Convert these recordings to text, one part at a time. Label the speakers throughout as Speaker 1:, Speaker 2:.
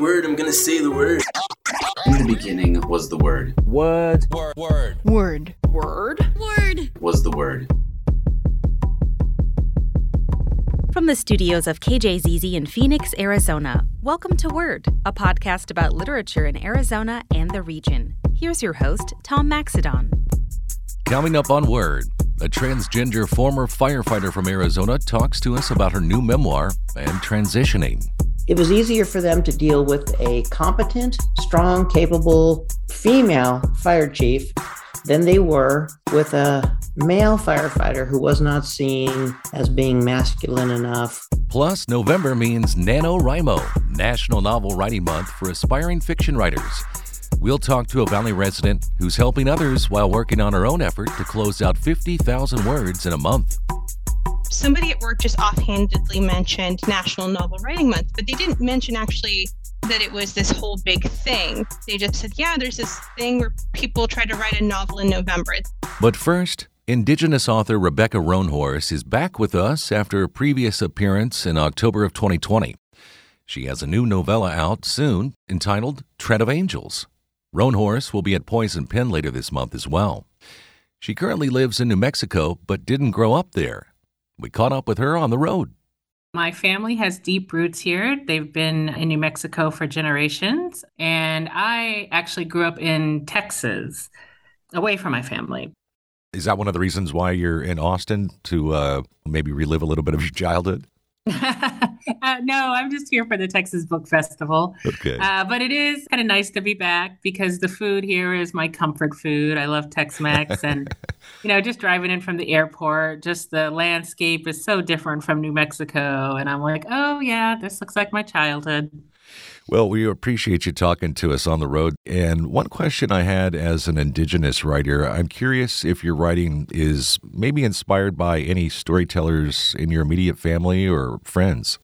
Speaker 1: Word, I'm gonna say the word.
Speaker 2: In the beginning was the Word,
Speaker 3: Word.
Speaker 4: Word. Word.
Speaker 5: Word.
Speaker 6: Word. Word.
Speaker 2: was the Word.
Speaker 7: From the studios of KJZZ in Phoenix, Arizona, welcome to Word, a podcast about literature in Arizona and the region. Here's your host, Tom Maxedon.
Speaker 8: Coming up on Word, a transgender former firefighter from Arizona talks to us about her new memoir and transitioning.
Speaker 9: It was easier for them to deal with a competent, strong, capable female fire chief than they were with a male firefighter who was not seen as being masculine enough.
Speaker 8: Plus, November means NaNoWriMo, National Novel Writing Month for aspiring fiction writers. We'll talk to a Valley resident who's helping others while working on her own effort to close out 50,000 words in a month.
Speaker 10: Somebody at work just offhandedly mentioned National Novel Writing Month, but they didn't mention actually that it was this whole big thing. They just said, yeah, there's this thing where people try to write a novel in November.
Speaker 8: But first, Indigenous author Rebecca Roanhorse is back with us after a previous appearance in October of 2020. She has a new novella out soon entitled Tread of Angels. Roanhorse will be at Poison Pen later this month as well. She currently lives in New Mexico but didn't grow up there. We caught up with her on the road.
Speaker 11: My family has deep roots here. They've been in New Mexico for generations. And I actually grew up in Texas, away from my family.
Speaker 8: Is that one of the reasons why you're in Austin to uh, maybe relive a little bit of your childhood?
Speaker 11: uh, no, I'm just here for the Texas Book Festival.
Speaker 8: Okay.
Speaker 11: Uh, but it is kind of nice to be back because the food here is my comfort food. I love Tex Mex. and, you know, just driving in from the airport, just the landscape is so different from New Mexico. And I'm like, oh, yeah, this looks like my childhood.
Speaker 8: Well, we appreciate you talking to us on the road. And one question I had as an Indigenous writer I'm curious if your writing is maybe inspired by any storytellers in your immediate family or friends.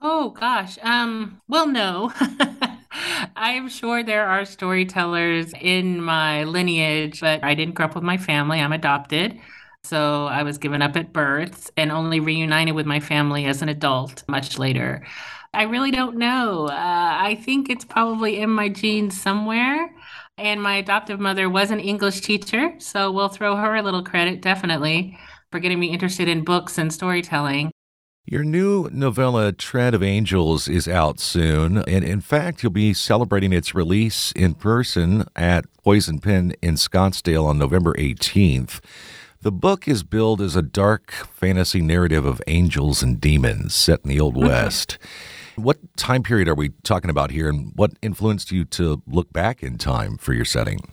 Speaker 11: Oh gosh. Um well no. I'm sure there are storytellers in my lineage, but I didn't grow up with my family. I'm adopted. So I was given up at birth and only reunited with my family as an adult much later. I really don't know. Uh, I think it's probably in my genes somewhere. And my adoptive mother was an English teacher, so we'll throw her a little credit, definitely, for getting me interested in books and storytelling.
Speaker 8: Your new novella, Tread of Angels, is out soon. And in fact, you'll be celebrating its release in person at Poison Pen in Scottsdale on November 18th. The book is billed as a dark fantasy narrative of angels and demons set in the Old West. What time period are we talking about here, and what influenced you to look back in time for your setting?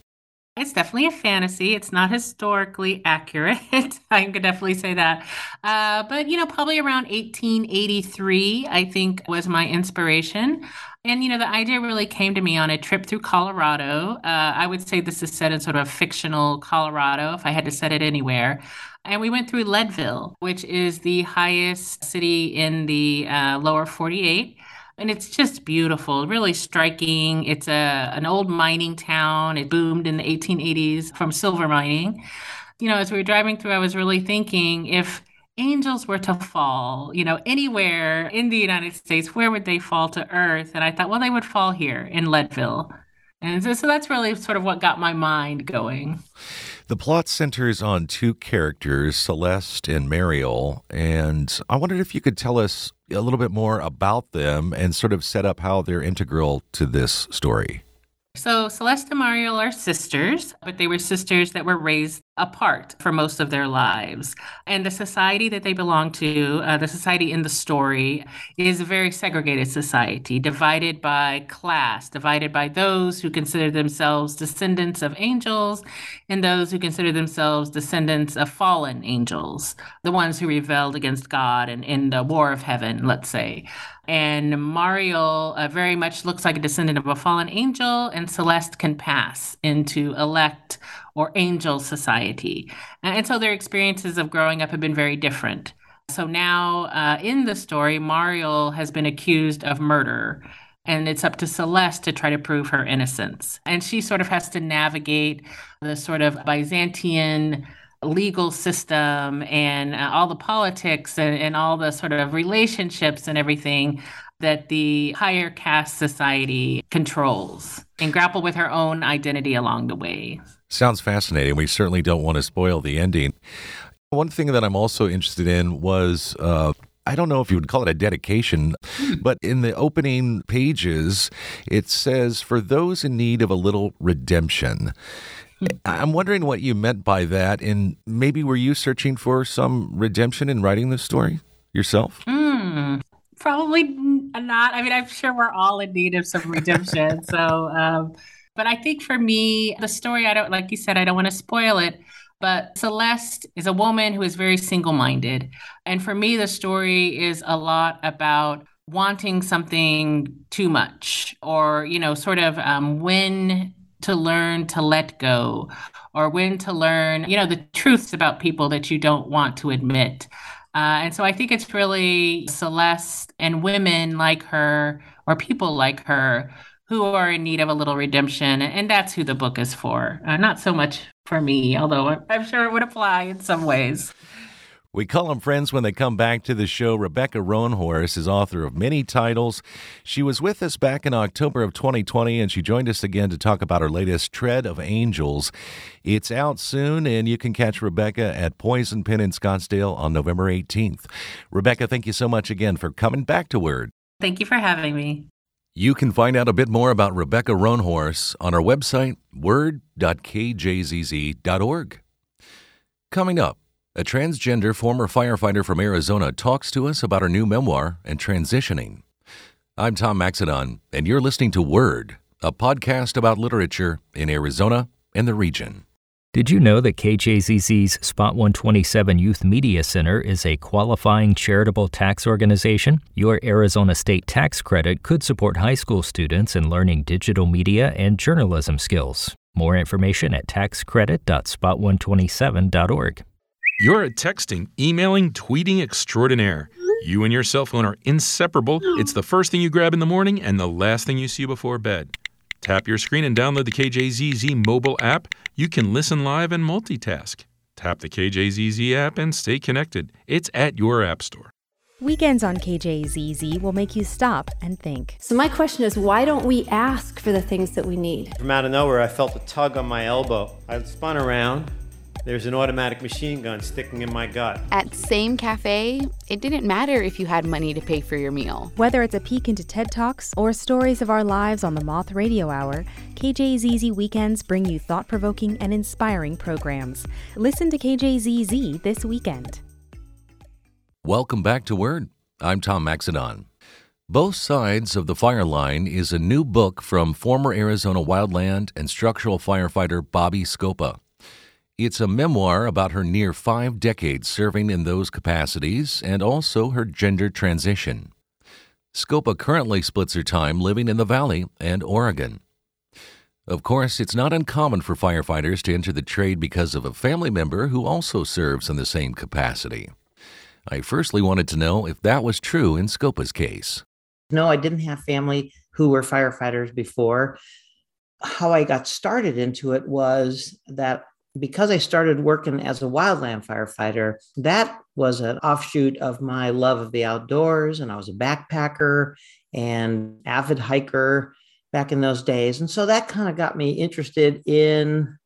Speaker 11: It's definitely a fantasy. It's not historically accurate. I can definitely say that. Uh, but, you know, probably around 1883, I think, was my inspiration. And, you know, the idea really came to me on a trip through Colorado. Uh, I would say this is set in sort of fictional Colorado, if I had to set it anywhere. And we went through Leadville, which is the highest city in the uh, lower 48 and it's just beautiful, really striking. It's a an old mining town. It boomed in the 1880s from silver mining. You know, as we were driving through, I was really thinking if angels were to fall, you know, anywhere in the United States, where would they fall to earth? And I thought, well, they would fall here in Leadville. And so, so that's really sort of what got my mind going.
Speaker 8: The plot centers on two characters, Celeste and Mariel, and I wondered if you could tell us a little bit more about them and sort of set up how they're integral to this story.
Speaker 11: So Celeste and Mariel are sisters, but they were sisters that were raised apart for most of their lives. And the society that they belong to, uh, the society in the story, is a very segregated society, divided by class, divided by those who consider themselves descendants of angels and those who consider themselves descendants of fallen angels, the ones who rebelled against God and in the war of heaven, let's say. And Mariel uh, very much looks like a descendant of a fallen angel, and Celeste can pass into elect or angel society. And so their experiences of growing up have been very different. So now uh, in the story, Mariel has been accused of murder. And it's up to Celeste to try to prove her innocence. And she sort of has to navigate the sort of Byzantine legal system and uh, all the politics and, and all the sort of relationships and everything that the higher caste society controls and grapple with her own identity along the way.
Speaker 8: Sounds fascinating. We certainly don't want to spoil the ending. One thing that I'm also interested in was uh, I don't know if you would call it a dedication, but in the opening pages, it says, For those in need of a little redemption. I'm wondering what you meant by that. And maybe were you searching for some redemption in writing this story yourself?
Speaker 11: Mm, probably not. I mean, I'm sure we're all in need of some redemption. so, um, but I think for me, the story, I don't, like you said, I don't want to spoil it. But Celeste is a woman who is very single minded. And for me, the story is a lot about wanting something too much or, you know, sort of um, when to learn to let go or when to learn, you know, the truths about people that you don't want to admit. Uh, and so I think it's really Celeste and women like her or people like her who are in need of a little redemption. And that's who the book is for. Uh, not so much for me, although I'm sure it would apply in some ways.
Speaker 8: We call them friends when they come back to the show. Rebecca Roanhorse is author of many titles. She was with us back in October of 2020, and she joined us again to talk about her latest, Tread of Angels. It's out soon, and you can catch Rebecca at Poison Pen in Scottsdale on November 18th. Rebecca, thank you so much again for coming back to Word.
Speaker 11: Thank you for having me.
Speaker 8: You can find out a bit more about Rebecca Roanhorse on our website, word.kjzz.org. Coming up, a transgender former firefighter from Arizona talks to us about her new memoir and transitioning. I'm Tom Maxedon, and you're listening to Word, a podcast about literature in Arizona and the region.
Speaker 1: Did you know that KJZZ's Spot 127 Youth Media Center is a qualifying charitable tax organization? Your Arizona state tax credit could support high school students in learning digital media and journalism skills. More information at taxcredit.spot127.org.
Speaker 3: You're a texting, emailing, tweeting extraordinaire. You and your cell phone are inseparable. It's the first thing you grab in the morning and the last thing you see before bed. Tap your screen and download the KJZZ mobile app. You can listen live and multitask. Tap the KJZZ app and stay connected. It's at your app store.
Speaker 7: Weekends on KJZZ will make you stop and think.
Speaker 4: So, my question is why don't we ask for the things that we need?
Speaker 5: From out of nowhere, I felt a tug on my elbow. I spun around there's an automatic machine gun sticking in my gut.
Speaker 6: At Same Cafe, it didn't matter if you had money to pay for your meal.
Speaker 7: Whether it's a peek into TED Talks or stories of our lives on the Moth Radio Hour, KJZZ Weekends bring you thought provoking and inspiring programs. Listen to KJZZ this weekend.
Speaker 8: Welcome back to Word. I'm Tom Maxedon. Both Sides of the Fire Line is a new book from former Arizona wildland and structural firefighter Bobby Scopa. It's a memoir about her near five decades serving in those capacities and also her gender transition. Scopa currently splits her time living in the Valley and Oregon. Of course, it's not uncommon for firefighters to enter the trade because of a family member who also serves in the same capacity. I firstly wanted to know if that was true in Scopa's case.
Speaker 9: No, I didn't have family who were firefighters before. How I got started into it was that because I started working as a wildland firefighter, that was an offshoot of my love of the outdoors. And I was a backpacker and avid hiker back in those days. And so that kind of got me interested in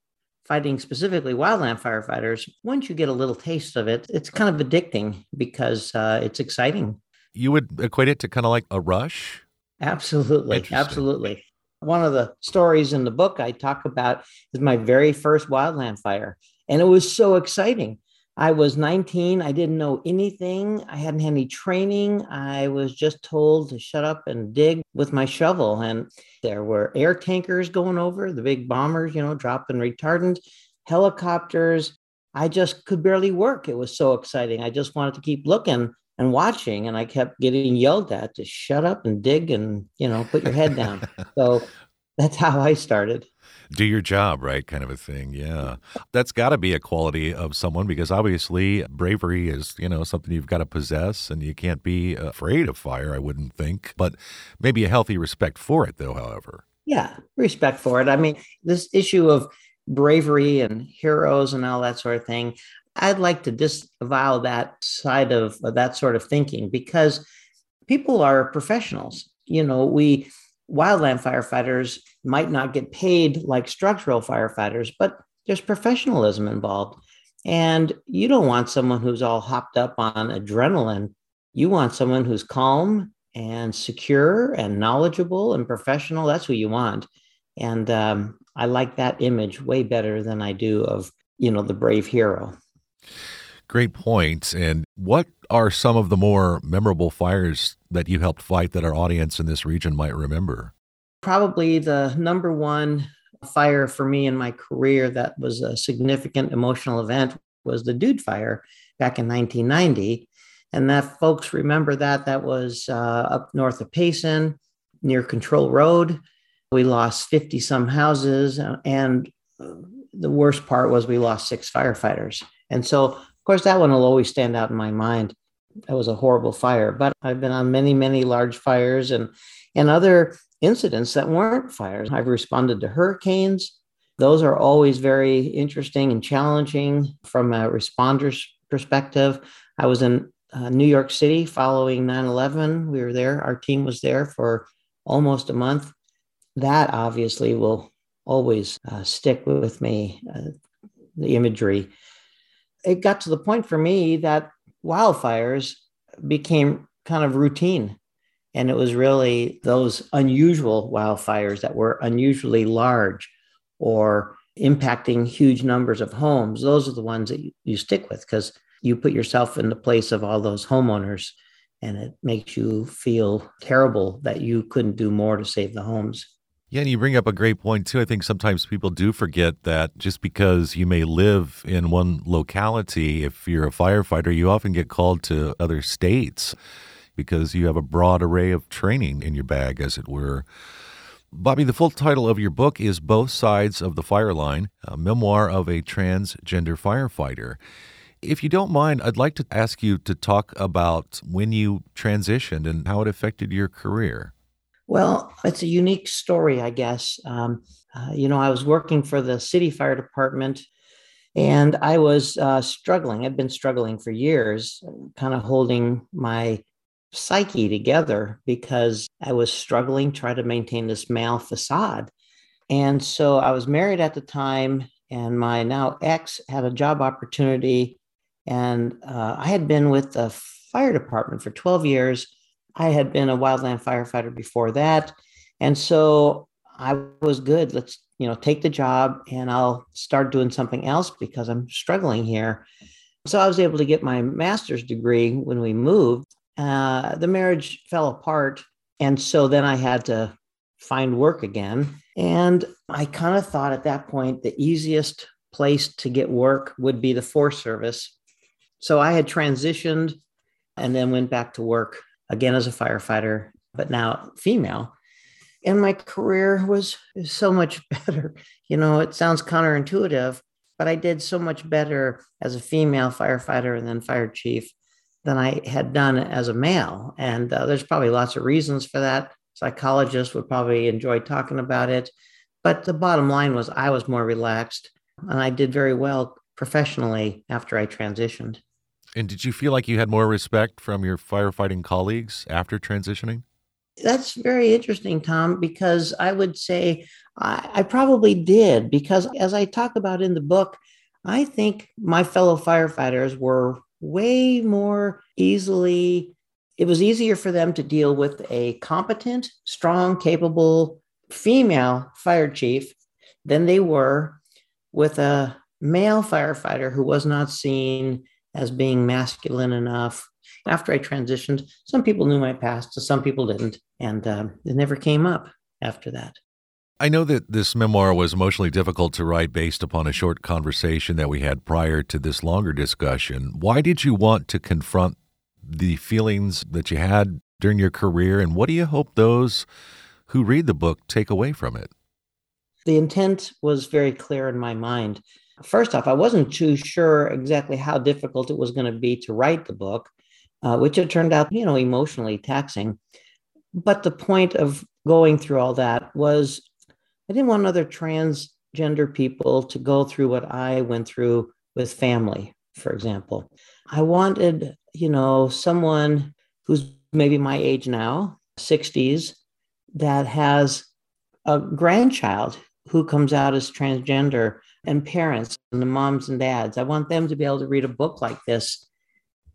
Speaker 9: fighting specifically wildland firefighters. Once you get a little taste of it, it's kind of addicting because uh, it's exciting.
Speaker 8: You would equate it to kind of like a rush?
Speaker 9: Absolutely. Absolutely. One of the stories in the book I talk about is my very first wildland fire. And it was so exciting. I was 19. I didn't know anything. I hadn't had any training. I was just told to shut up and dig with my shovel. And there were air tankers going over, the big bombers, you know, dropping retardant, helicopters. I just could barely work. It was so exciting. I just wanted to keep looking and watching and i kept getting yelled at to shut up and dig and you know put your head down. So that's how i started.
Speaker 8: Do your job right kind of a thing yeah. That's got to be a quality of someone because obviously bravery is you know something you've got to possess and you can't be afraid of fire i wouldn't think but maybe a healthy respect for it though however.
Speaker 9: Yeah respect for it. I mean this issue of bravery and heroes and all that sort of thing I'd like to disavow that side of, that sort of thinking because people are professionals. You know, we wildland firefighters might not get paid like structural firefighters, but there's professionalism involved. And you don't want someone who's all hopped up on adrenaline. You want someone who's calm and secure and knowledgeable and professional. That's who you want. And um, I like that image way better than I do of, you know, the brave hero.
Speaker 8: Great points. And what are some of the more memorable fires that you helped fight that our audience in this region might remember?
Speaker 9: Probably the number one fire for me in my career that was a significant emotional event was the Dude Fire back in 1990. And that folks remember that that was uh, up north of Payson near Control Road. We lost 50 some houses. Uh, and uh, the worst part was we lost six firefighters. And so, of course, that one will always stand out in my mind. That was a horrible fire. But I've been on many, many large fires and, and other incidents that weren't fires. I've responded to hurricanes. Those are always very interesting and challenging from a responder's perspective. I was in uh, New York City following 9 11. We were there, our team was there for almost a month. That obviously will always uh, stick with me, uh, the imagery. It got to the point for me that wildfires became kind of routine. And it was really those unusual wildfires that were unusually large or impacting huge numbers of homes. Those are the ones that you, you stick with because you put yourself in the place of all those homeowners and it makes you feel terrible that you couldn't do more to save the homes.
Speaker 8: Yeah, and you bring up a great point too. I think sometimes people do forget that just because you may live in one locality, if you're a firefighter, you often get called to other states because you have a broad array of training in your bag, as it were. Bobby, the full title of your book is Both Sides of the Fire Line, a memoir of a transgender firefighter. If you don't mind, I'd like to ask you to talk about when you transitioned and how it affected your career.
Speaker 9: Well, it's a unique story, I guess. Um, uh, you know, I was working for the city fire department and I was uh, struggling. I'd been struggling for years, kind of holding my psyche together because I was struggling trying to maintain this male facade. And so I was married at the time, and my now ex had a job opportunity. And uh, I had been with the fire department for 12 years I had been a wildland firefighter before that. And so I was good. Let's, you know, take the job and I'll start doing something else because I'm struggling here. So I was able to get my master's degree when we moved. Uh, the marriage fell apart. And so then I had to find work again. And I kind of thought at that point the easiest place to get work would be the Forest Service. So I had transitioned and then went back to work again as a firefighter, but now female. And my career was so much better. You know, it sounds counterintuitive, but I did so much better as a female firefighter and then fire chief than I had done as a male. And uh, there's probably lots of reasons for that. Psychologists would probably enjoy talking about it. But the bottom line was I was more relaxed and I did very well professionally after I transitioned.
Speaker 8: And did you feel like you had more respect from your firefighting colleagues after transitioning?
Speaker 9: That's very interesting, Tom, because I would say I, I, probably did. Because as I talk about in the book, I think my fellow firefighters were way more easily, it was easier for them to deal with a competent, strong, capable female fire chief than they were with a male firefighter who was not seen as being masculine enough. After I transitioned, some people knew my past, so some people didn't. And um, it never came up after that.
Speaker 8: I know that this memoir was emotionally difficult to write based upon a short conversation that we had prior to this longer discussion. Why did you want to confront the feelings that you had during your career, and what do you hope those who read the book take away from it?
Speaker 9: The intent was very clear in my mind first off, I wasn't too sure exactly how difficult it was going to be to write the book, uh, which it turned out, you know, emotionally taxing. But the point of going through all that was I didn't want other transgender people to go through what I went through with family, for example. I wanted, you know, someone who's maybe my age now, 60s, that has a grandchild who comes out as transgender and parents and the moms and dads. I want them to be able to read a book like this.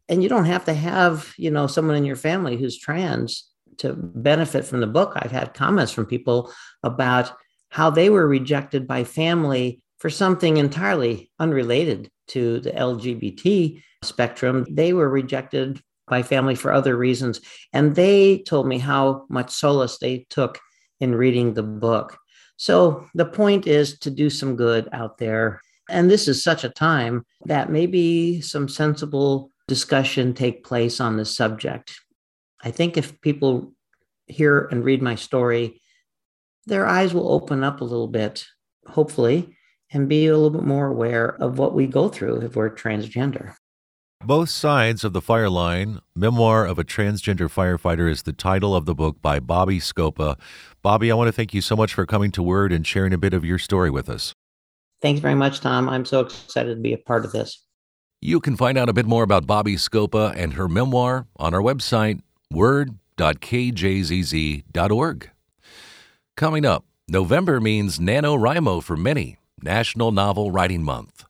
Speaker 9: And you don't have to have, you know, someone in your family who's trans to benefit from the book. I've had comments from people about how they were rejected by family for something entirely unrelated to the LGBT spectrum. They were rejected by family for other reasons. And they told me how much solace they took in reading the book. So the point is to do some good out there. And this is such a time that maybe some sensible discussion take place on this subject. I think if people hear and read my story, their eyes will open up a little bit, hopefully, and be a little bit more aware of what we go through if we're transgender.
Speaker 8: Both Sides of the Fire Line, Memoir of a Transgender Firefighter, is the title of the book by Bobby Scopa. Bobby, I want to thank you so much for coming to Word and sharing a bit of your story with us.
Speaker 9: Thanks very much, Tom. I'm so excited to be a part of this.
Speaker 8: You can find out a bit more about Bobby Scopa and her memoir on our website, word.kjzz.org. Coming up, November means NaNoWriMo for many, National Novel Writing Month.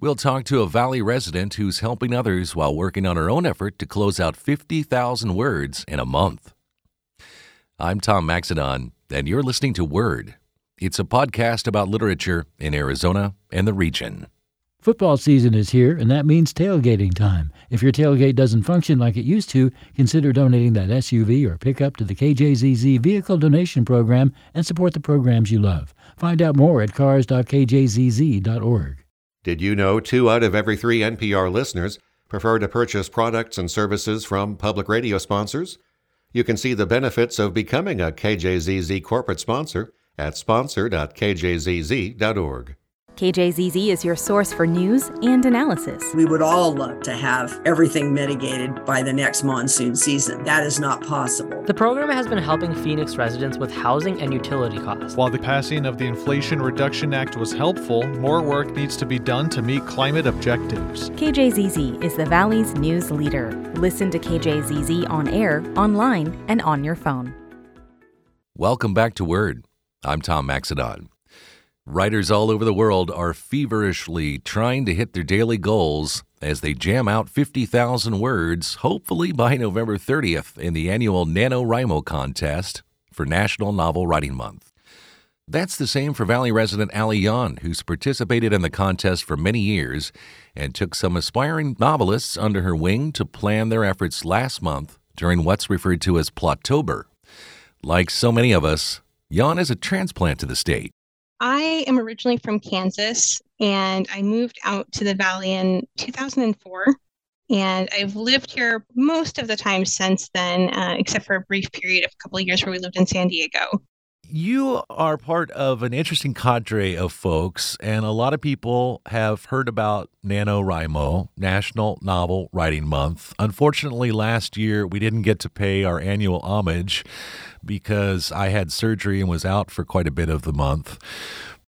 Speaker 8: We'll talk to a Valley resident who's helping others while working on her own effort to close out 50,000 words in a month. I'm Tom Maxedon, and you're listening to Word. It's a podcast about literature in Arizona and the region.
Speaker 12: Football season is here, and that means tailgating time. If your tailgate doesn't function like it used to, consider donating that SUV or pickup to the KJZZ Vehicle Donation Program and support the programs you love. Find out more at cars.kjzz.org.
Speaker 13: Did you know two out of every three NPR listeners prefer to purchase products and services from public radio sponsors? You can see the benefits of becoming a KJZZ corporate sponsor at sponsor.kjzz.org.
Speaker 7: KJZZ is your source for news and analysis.
Speaker 14: We would all love to have everything mitigated by the next monsoon season. That is not possible.
Speaker 15: The program has been helping Phoenix residents with housing and utility costs.
Speaker 16: While the passing of the Inflation Reduction Act was helpful, more work needs to be done to meet climate objectives.
Speaker 7: KJZZ is the Valley's news leader. Listen to KJZZ on air, online, and on your phone.
Speaker 8: Welcome back to Word. I'm Tom Maxedon. Writers all over the world are feverishly trying to hit their daily goals as they jam out 50,000 words, hopefully by November 30th, in the annual NaNoWriMo contest for National Novel Writing Month. That's the same for Valley resident Ali Yan, who's participated in the contest for many years and took some aspiring novelists under her wing to plan their efforts last month during what's referred to as Plottober. Like so many of us, Yan is a transplant to the state.
Speaker 10: I am originally from Kansas and I moved out to the Valley in 2004. And I've lived here most of the time since then, uh, except for a brief period of a couple of years where we lived in San Diego.
Speaker 8: You are part of an interesting cadre of folks, and a lot of people have heard about NaNoWriMo, National Novel Writing Month. Unfortunately, last year we didn't get to pay our annual homage because I had surgery and was out for quite a bit of the month.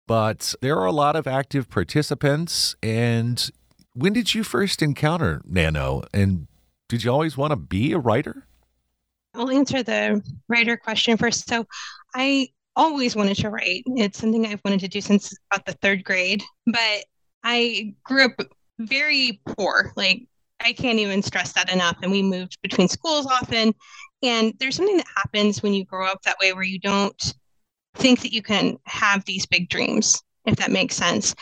Speaker 8: But there are a lot of active participants. And when did you first encounter Nano? And did you always want to be a writer?
Speaker 10: I'll answer the writer question first. So I always wanted to write. It's something I've wanted to do since about the third grade. But I grew up very poor. Like I can't even stress that enough. And we moved between schools often. And there's something that happens when you grow up that way where you don't think that you can have these big dreams, if that makes sense.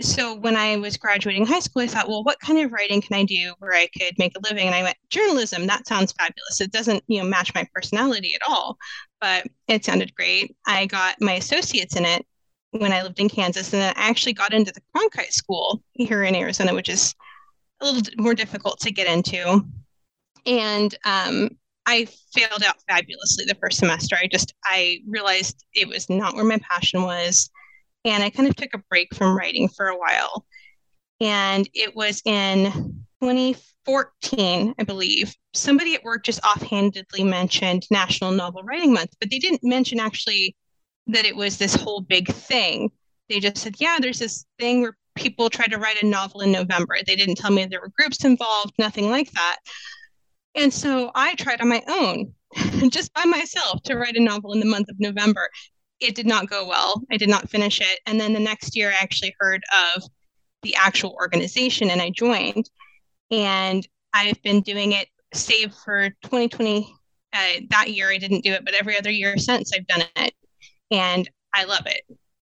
Speaker 10: So when I was graduating high school, I thought, well, what kind of writing can I do where I could make a living? And I went, journalism, that sounds fabulous. It doesn't, you know, match my personality at all, but it sounded great. I got my associates in it when I lived in Kansas, and then I actually got into the Cronkite School here in Arizona, which is a little more difficult to get into. And um, I failed out fabulously the first semester. I just I realized it was not where my passion was, and I kind of took a break from writing for a while. And it was in 2014, I believe. Somebody at work just offhandedly mentioned National Novel Writing Month, but they didn't mention actually that it was this whole big thing. They just said, "Yeah, there's this thing where people try to write a novel in November." They didn't tell me there were groups involved, nothing like that. And so I tried on my own, just by myself, to write a novel in the month of November. It did not go well. I did not finish it. And then the next year, I actually heard of the actual organization and I joined. And I've been doing it, save for 2020. Uh, that year, I didn't do it, but every other year since, I've done it. And I love it.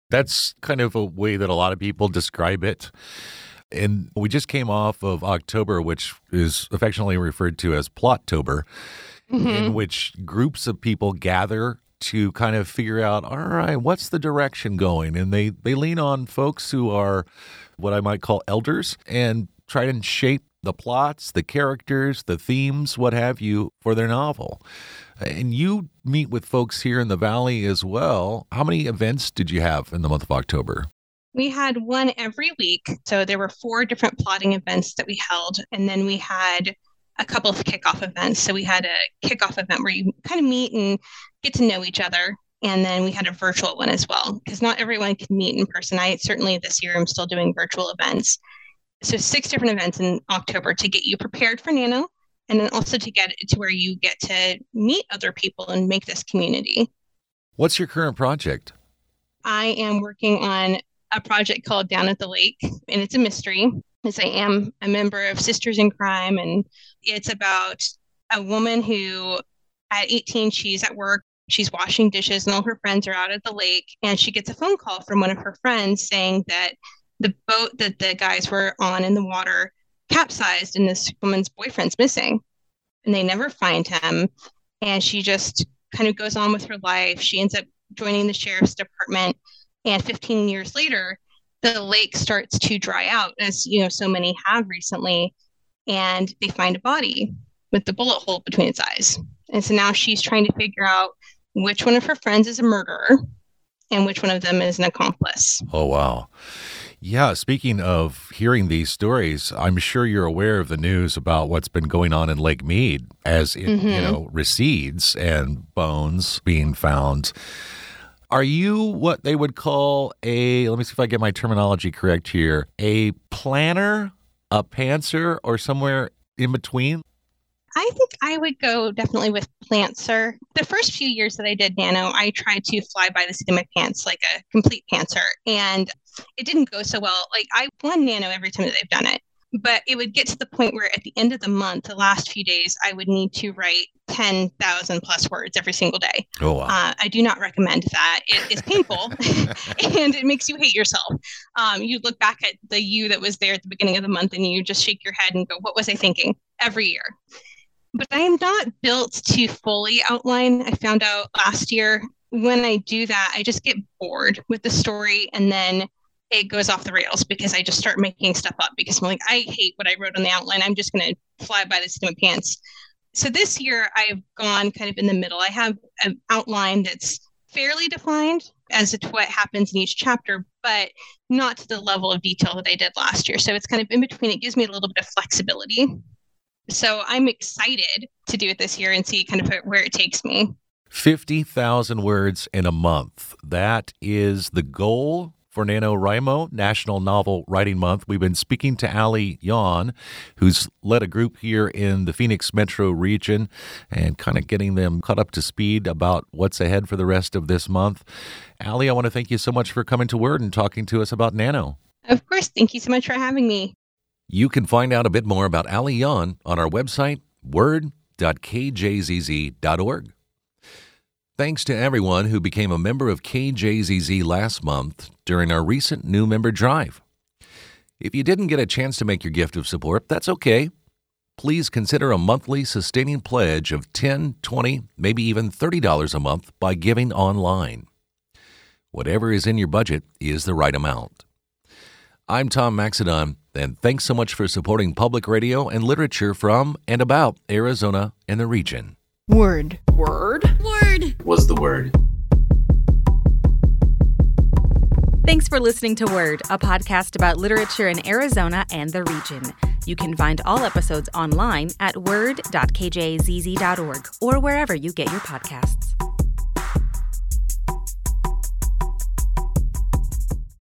Speaker 8: That's kind of a way that a lot of people describe it. And we just came off of October, which is affectionately referred to as Plottober, mm-hmm. in which groups of people gather to kind of figure out, all right, what's the direction going? And they, they lean on folks who are what I might call elders and try and shape the plots, the characters, the themes, what have you, for their novel. And you meet with folks here in the Valley as well. How many events did you have in the month of October?
Speaker 10: We had one every week. So there were four different plotting events that we held. And then we had a couple of kickoff events. So we had a kickoff event where you kind of meet and get to know each other. And then we had a virtual one as well, because not everyone can meet in person. I certainly this year I'm still doing virtual events. So six different events in October to get you prepared for Nano and then also to get to where you get to meet other people and make this community.
Speaker 8: What's your current project?
Speaker 10: I am working on a project called Down at the Lake, and it's a mystery. As I am a member of Sisters in Crime, and it's about a woman who, at 18, she's at work, she's washing dishes, and all her friends are out at the lake, and she gets a phone call from one of her friends saying that the boat that the guys were on in the water capsized, and this woman's boyfriend's missing, and they never find him. And she just kind of goes on with her life. She ends up joining the sheriff's department. And 15 years later the lake starts to dry out as you know so many have recently. And they find a body with the bullet hole between its eyes. And so now she's trying to figure out which one of her friends is a murderer and which one of them is an accomplice.
Speaker 8: Oh wow yeah, speaking of hearing these stories, I'm sure you're aware of the news about what's been going on in Lake Mead as it, mm-hmm. you know, recedes and bones being found. Are you what they would call a, let me see if I get my terminology correct here, a planner, a pantser, or somewhere in between?
Speaker 10: I think I would go definitely with Plantser. The first few years that I did Nano, I tried to fly by the seat of my pants like a complete pantser, and it didn't go so well. Like I won Nano every time that they've done it, but it would get to the point where at the end of the month, the last few days, I would need to write 10,000 plus words every single day.
Speaker 8: Oh, wow.
Speaker 10: Uh, I do not recommend that. It is painful and it makes you hate yourself. Um, you look back at the you that was there at the beginning of the month and you just shake your head and go, what was I thinking every year? But I am not built to fully outline. I found out last year when I do that, I just get bored with the story and then it goes off the rails because I just start making stuff up because I'm like, I hate what I wrote on the outline. I'm just going to fly by the seat of my pants. So this year I've gone kind of in the middle. I have an outline that's fairly defined as to what happens in each chapter, but not to the level of detail that I did last year. So it's kind of in between. It gives me a little bit of flexibility. So I'm excited to do it this year and see kind of where it takes me.
Speaker 8: 50,000 words in a month. That is the goal for NaNoWriMo, National Novel Writing Month. We've been speaking to Ali Yon, who's led a group here in the Phoenix metro region and kind of getting them caught up to speed about what's ahead for the rest of this month. Ali, I want to thank you so much for coming to Word and talking to us about Nano.
Speaker 10: Of course. Thank you so much for having me.
Speaker 8: You can find out a bit more about Ali Yon on our website, word.kjzz.org. Thanks to everyone who became a member of KJZZ last month during our recent new member drive. If you didn't get a chance to make your gift of support, that's okay. Please consider a monthly sustaining pledge of $10, $20, maybe even $30 a month by giving online. Whatever is in your budget is the right amount. I'm Tom Maxedon, and thanks so much for supporting public radio and literature from and about Arizona and the region.
Speaker 17: Word. Word.
Speaker 2: Word. Was the word.
Speaker 7: Thanks for listening to Word, a podcast about literature in Arizona and the region. You can find all episodes online at word.kjzz.org or wherever you get your podcasts.